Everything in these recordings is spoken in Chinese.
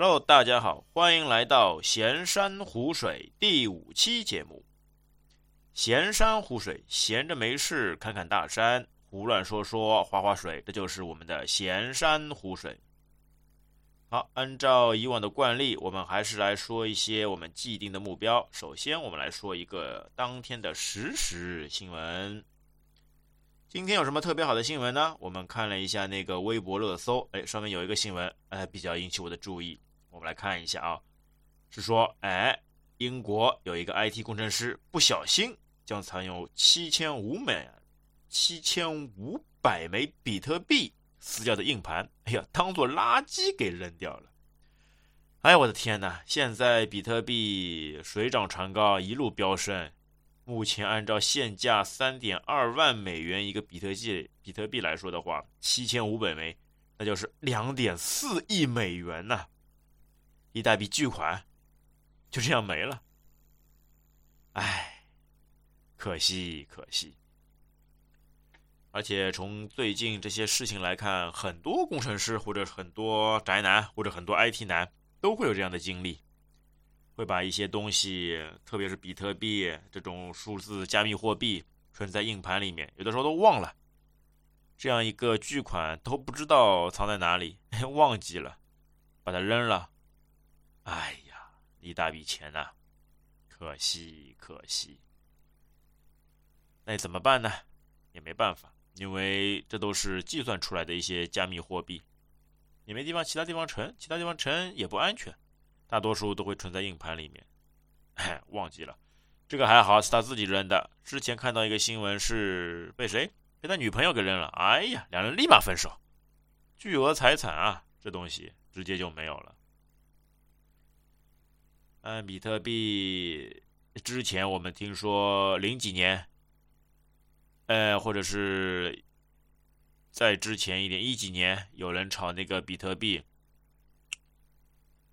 Hello，大家好，欢迎来到闲山湖水第五期节目。闲山湖水，闲着没事看看大山，胡乱说说划划水，这就是我们的闲山湖水。好，按照以往的惯例，我们还是来说一些我们既定的目标。首先，我们来说一个当天的实时新闻。今天有什么特别好的新闻呢？我们看了一下那个微博热搜，哎，上面有一个新闻，哎，比较引起我的注意。我们来看一下啊，是说，哎，英国有一个 IT 工程师不小心将藏有七千五美、七千五百枚比特币撕掉的硬盘，哎呀，当做垃圾给扔掉了。哎呀，我的天哪！现在比特币水涨船高，一路飙升。目前按照现价三点二万美元一个比特币，比特币来说的话，七千五百枚，那就是两点四亿美元呐。一大笔巨款就这样没了，唉，可惜可惜。而且从最近这些事情来看，很多工程师或者很多宅男或者很多 IT 男都会有这样的经历，会把一些东西，特别是比特币这种数字加密货币存在硬盘里面，有的时候都忘了，这样一个巨款都不知道藏在哪里，忘记了，把它扔了。哎呀，一大笔钱呐，可惜可惜。那怎么办呢？也没办法，因为这都是计算出来的一些加密货币，也没地方其他地方存，其他地方存也不安全，大多数都会存在硬盘里面。哎，忘记了，这个还好是他自己扔的。之前看到一个新闻是被谁？被他女朋友给扔了。哎呀，两人立马分手，巨额财产啊，这东西直接就没有了。嗯，比特币之前我们听说零几年，呃，或者是在之前一点一几年，有人炒那个比特币，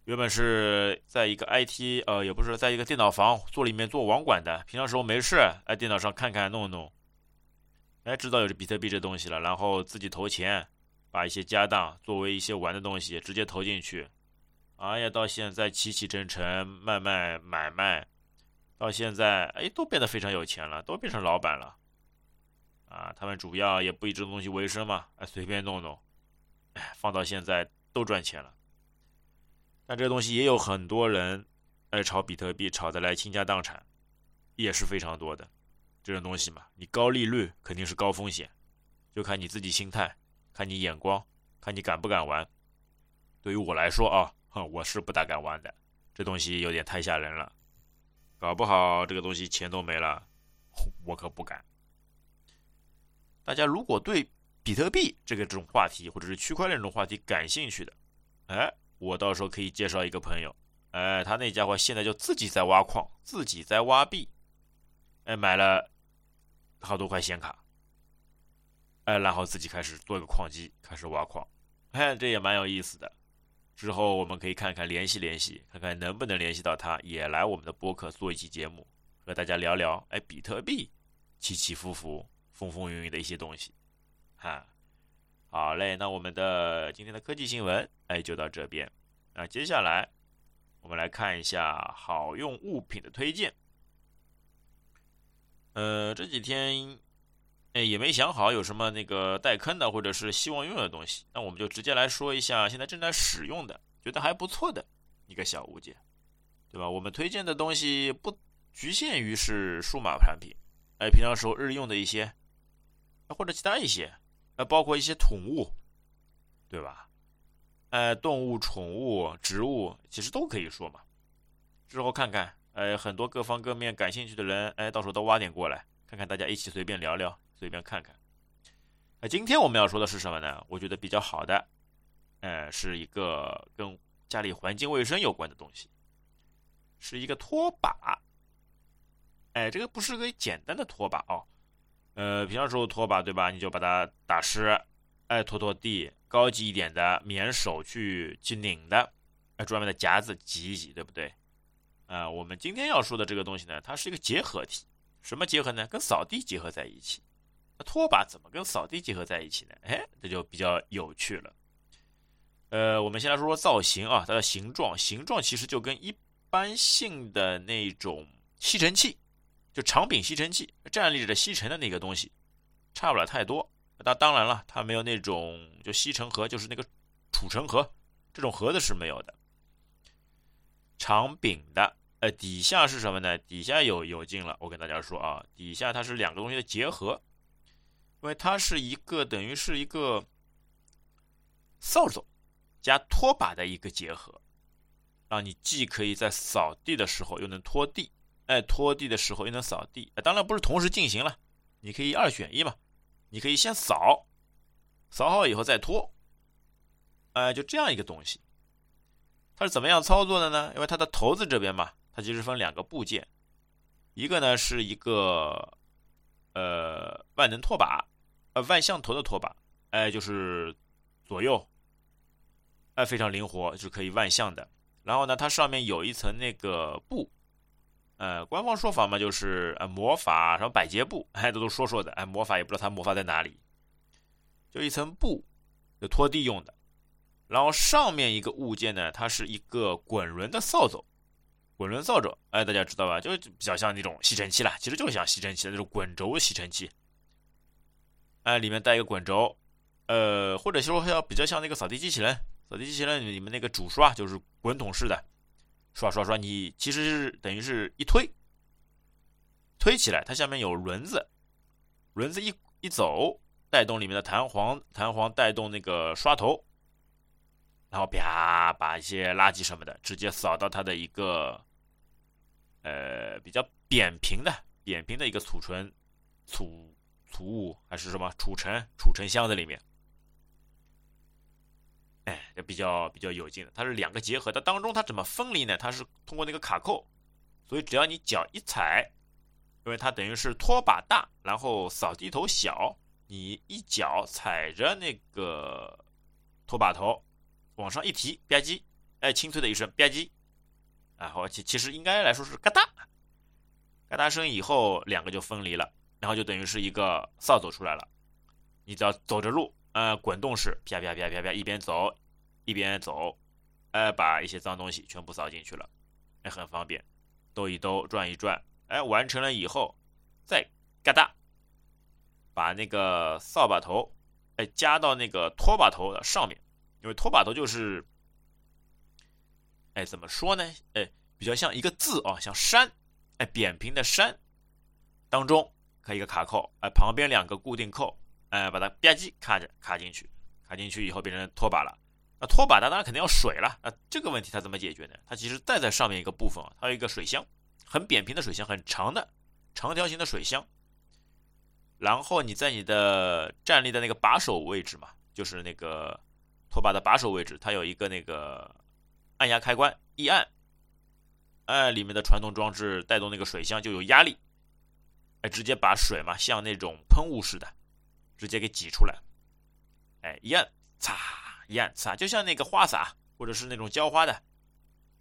原本是在一个 IT，呃，也不是在一个电脑房做里面做网管的，平常时候没事，在电脑上看看弄弄，哎，知道有这比特币这东西了，然后自己投钱，把一些家当作为一些玩的东西直接投进去。哎呀，到现在起起沉沉，卖卖买卖，到现在哎，都变得非常有钱了，都变成老板了。啊，他们主要也不以这种东西为生嘛，哎，随便弄弄，哎，放到现在都赚钱了。但这东西也有很多人爱炒比特币，炒得来倾家荡产，也是非常多的。这种东西嘛，你高利率肯定是高风险，就看你自己心态，看你眼光，看你敢不敢玩。对于我来说啊。我是不大敢玩的，这东西有点太吓人了，搞不好这个东西钱都没了，我可不敢。大家如果对比特币这个这种话题，或者是区块链这种话题感兴趣的，哎，我到时候可以介绍一个朋友，哎，他那家伙现在就自己在挖矿，自己在挖币，哎，买了好多块显卡，哎，然后自己开始做一个矿机，开始挖矿，哎，这也蛮有意思的。之后我们可以看看联系联系，看看能不能联系到他，也来我们的播客做一期节目，和大家聊聊哎，比特币起起伏伏、风风云云的一些东西。哈，好嘞，那我们的今天的科技新闻哎就到这边。那接下来我们来看一下好用物品的推荐。呃，这几天哎也没想好有什么那个带坑的，或者是希望用的东西，那我们就直接来说一下现在正在使用的，觉得还不错的一个小物件，对吧？我们推荐的东西不局限于是数码产品，哎，平常时候日用的一些，或者其他一些，哎，包括一些宠物，对吧？哎，动物、宠物、植物，其实都可以说嘛。之后看看，哎，很多各方各面感兴趣的人，哎，到时候都挖点过来，看看大家一起随便聊聊。随便看看，那今天我们要说的是什么呢？我觉得比较好的，呃，是一个跟家里环境卫生有关的东西，是一个拖把。哎，这个不是个简单的拖把哦，呃，平常时候拖把对吧？你就把它打湿，哎，拖拖地。高级一点的棉手去去拧的，哎，专门的夹子挤一挤，对不对？啊，我们今天要说的这个东西呢，它是一个结合体，什么结合呢？跟扫地结合在一起。那拖把怎么跟扫地结合在一起呢？哎，这就比较有趣了。呃，我们先来说说造型啊，它的形状，形状其实就跟一般性的那种吸尘器，就长柄吸尘器站立着吸尘的那个东西，差不了太多。那当然了，它没有那种就吸尘盒，就是那个储尘盒这种盒子是没有的。长柄的，呃，底下是什么呢？底下有有劲了，我跟大家说啊，底下它是两个东西的结合，因为它是一个等于是一个扫帚加拖把的一个结合，让你既可以在扫地的时候又能拖地，哎，拖地的时候又能扫地，当然不是同时进行了，你可以二选一嘛，你可以先扫，扫好以后再拖，哎，就这样一个东西。它是怎么样操作的呢？因为它的头子这边嘛，它其实分两个部件，一个呢是一个呃万能拖把，呃万向头的拖把，哎就是左右，哎非常灵活，是可以万向的。然后呢，它上面有一层那个布，呃官方说法嘛就是呃魔法什么百洁布，哎这都说说的，哎魔法也不知道它魔法在哪里，就一层布，就拖地用的。然后上面一个物件呢，它是一个滚轮的扫帚，滚轮扫帚，哎，大家知道吧？就比较像那种吸尘器啦，其实就是像吸尘器的那种滚轴吸尘器，哎，里面带一个滚轴，呃，或者说要比较像那个扫地机器人，扫地机器人里面那个主刷就是滚筒式的，刷刷刷，你其实是等于是一推，推起来，它下面有轮子，轮子一一走，带动里面的弹簧，弹簧带动那个刷头。然后啪，把一些垃圾什么的直接扫到它的一个，呃，比较扁平的、扁平的一个储存储储物还是什么储存储存箱子里面，哎，这比较比较有劲的。它是两个结合，的当中它怎么分离呢？它是通过那个卡扣，所以只要你脚一踩，因为它等于是拖把大，然后扫地头小，你一脚踩着那个拖把头。往上一提，吧唧，哎，清脆的一声吧唧，然后其其实应该来说是嘎哒，嘎哒声以后两个就分离了，然后就等于是一个扫帚出来了。你只要走着路，呃，滚动式，啪啪啪啪啪，一边走一边走，哎，把一些脏东西全部扫进去了，哎，很方便，兜一兜，转一转，哎，完成了以后，再嘎哒，把那个扫把头，哎，加到那个拖把头的上面。因为拖把头就是，哎，怎么说呢？哎，比较像一个字啊，像山，哎，扁平的山，当中开一个卡扣，哎，旁边两个固定扣，哎，把它吧唧卡着卡进去，卡进去以后变成拖把了。那拖把它当然肯定要水了，那这个问题它怎么解决呢？它其实带在上面一个部分啊，它有一个水箱，很扁平的水箱，很长的长条形的水箱。然后你在你的站立的那个把手位置嘛，就是那个。拖把的把手位置，它有一个那个按压开关，一按，哎，里面的传动装置带动那个水箱就有压力，哎，直接把水嘛，像那种喷雾似的，直接给挤出来，哎，一按，擦，一按，擦，就像那个花洒或者是那种浇花的，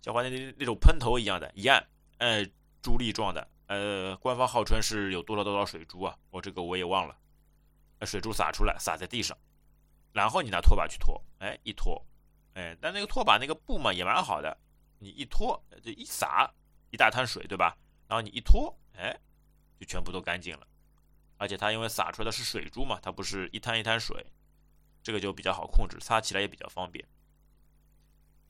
浇花那那种喷头一样的，一按，哎，珠粒状的，呃，官方号称是有多少多少水珠啊，我这个我也忘了，水珠洒出来，洒在地上。然后你拿拖把去拖，哎，一拖，哎，但那个拖把那个布嘛也蛮好的，你一拖就一洒一大滩水，对吧？然后你一拖，哎，就全部都干净了。而且它因为洒出来的是水珠嘛，它不是一滩一滩水，这个就比较好控制，擦起来也比较方便。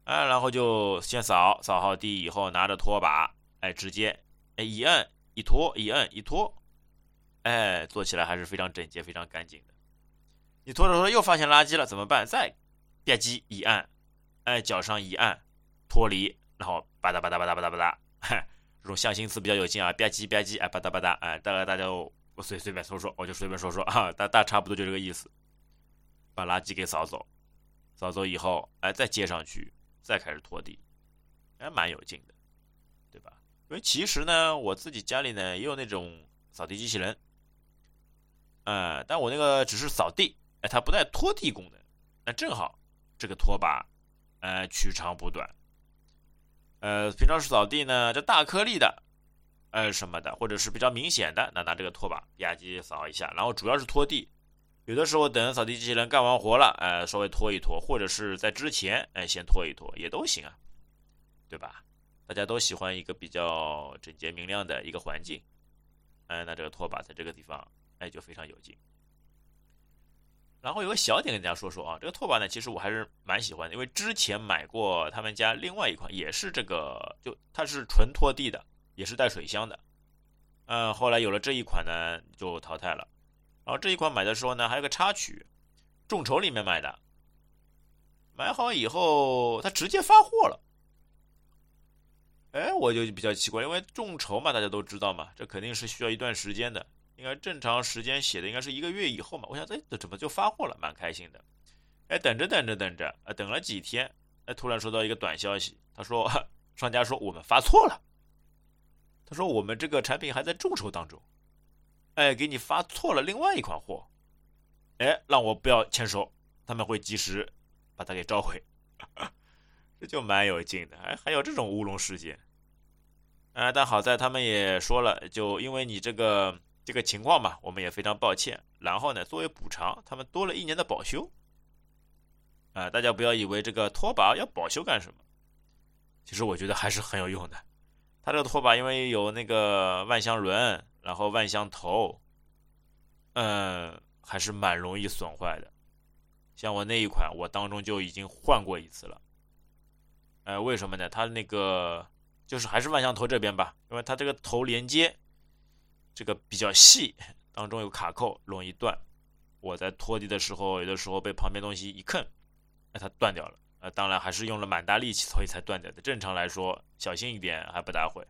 哎，然后就先扫扫好地以后，拿着拖把，哎，直接哎一摁一拖一摁一拖，哎，做起来还是非常整洁、非常干净的。你拖着拖着又发现垃圾了，怎么办？再吧唧一按，哎，脚上一按，脱离，然后吧嗒吧嗒吧嗒吧嗒吧嗒，这种象形词比较有劲啊，吧唧吧唧，哎，吧嗒吧嗒，哎，大概大家我随随便说说，我就随便说说啊，大大差不多就这个意思，把垃圾给扫走，扫走以后，哎，再接上去，再开始拖地，还蛮有劲的，对吧？因为其实呢，我自己家里呢也有那种扫地机器人，哎，但我那个只是扫地。哎，它不带拖地功能，那正好这个拖把，呃，取长补短。呃，平常是扫地呢，这大颗粒的，呃，什么的，或者是比较明显的，那拿这个拖把吧唧扫一下。然后主要是拖地，有的时候等扫地机器人干完活了，哎，稍微拖一拖，或者是在之前，哎，先拖一拖也都行啊，对吧？大家都喜欢一个比较整洁明亮的一个环境，哎，那这个拖把在这个地方，哎，就非常有劲。然后有个小点跟大家说说啊，这个拖把呢，其实我还是蛮喜欢的，因为之前买过他们家另外一款，也是这个，就它是纯拖地的，也是带水箱的，嗯，后来有了这一款呢，就淘汰了。然后这一款买的时候呢，还有个插曲，众筹里面买的，买好以后它直接发货了。哎，我就比较奇怪，因为众筹嘛，大家都知道嘛，这肯定是需要一段时间的。应该正常时间写的应该是一个月以后嘛，我想这怎么就发货了，蛮开心的。哎，等着等着等着，啊，等了几天，哎，突然收到一个短消息，他说商家说我们发错了，他说我们这个产品还在众筹当中，哎，给你发错了另外一款货，哎，让我不要签收，他们会及时把它给召回，这就蛮有劲的。哎，还有这种乌龙事件，啊，但好在他们也说了，就因为你这个。这个情况嘛，我们也非常抱歉。然后呢，作为补偿，他们多了一年的保修。啊，大家不要以为这个拖把要保修干什么，其实我觉得还是很有用的。它这个拖把因为有那个万向轮，然后万向头，嗯，还是蛮容易损坏的。像我那一款，我当中就已经换过一次了。呃，为什么呢？它那个就是还是万向头这边吧，因为它这个头连接。这个比较细，当中有卡扣，容易断。我在拖地的时候，有的时候被旁边东西一蹭，哎，它断掉了。呃，当然还是用了蛮大力气，所以才断掉的。正常来说，小心一点还不大会。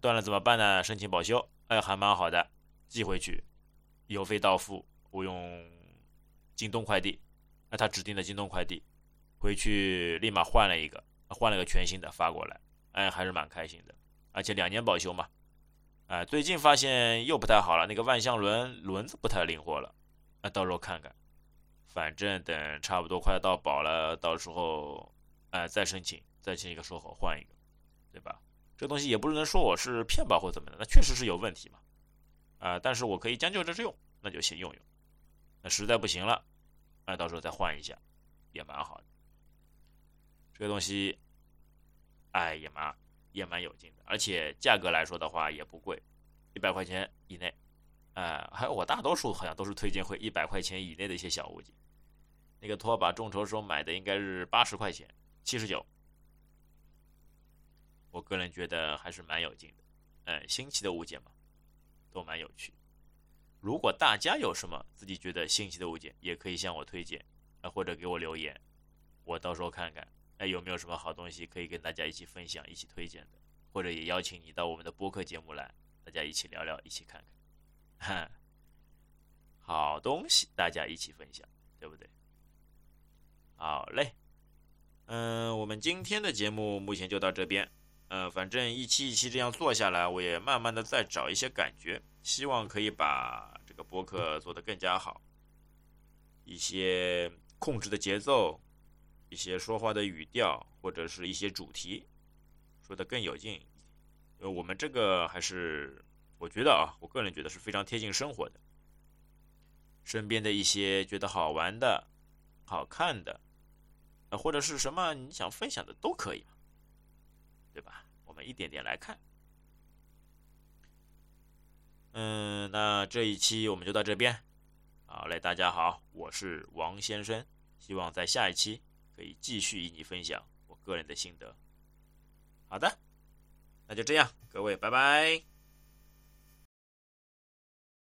断了怎么办呢？申请保修，哎，还蛮好的，寄回去，邮费到付。我用京东快递，那他指定的京东快递，回去立马换了一个，换了个全新的发过来，哎，还是蛮开心的。而且两年保修嘛。哎，最近发现又不太好了，那个万向轮轮子不太灵活了，那到时候看看，反正等差不多快到保了，到时候哎再申请，再请一个售后换一个，对吧？这东西也不能说我是骗保或怎么的，那确实是有问题嘛，啊，但是我可以将就着用，那就先用用，那实在不行了，哎，到时候再换一下，也蛮好的。这个东西，哎，也蛮。也蛮有劲的，而且价格来说的话也不贵，一百块钱以内，啊，还有我大多数好像都是推荐会一百块钱以内的一些小物件。那个拖把众筹时候买的应该是八十块钱，七十九。我个人觉得还是蛮有劲的，嗯，新奇的物件嘛，都蛮有趣。如果大家有什么自己觉得新奇的物件，也可以向我推荐，啊，或者给我留言，我到时候看看。哎，有没有什么好东西可以跟大家一起分享、一起推荐的？或者也邀请你到我们的播客节目来，大家一起聊聊、一起看看。哈好东西，大家一起分享，对不对？好嘞，嗯，我们今天的节目目前就到这边。嗯，反正一期一期这样做下来，我也慢慢的在找一些感觉，希望可以把这个播客做得更加好，一些控制的节奏。一些说话的语调或者是一些主题，说的更有劲。呃，我们这个还是我觉得啊，我个人觉得是非常贴近生活的。身边的一些觉得好玩的、好看的，呃，或者是什么你想分享的都可以嘛，对吧？我们一点点来看。嗯，那这一期我们就到这边。好嘞，大家好，我是王先生，希望在下一期。可以继续与你分享我个人的心得。好的，那就这样，各位，拜拜。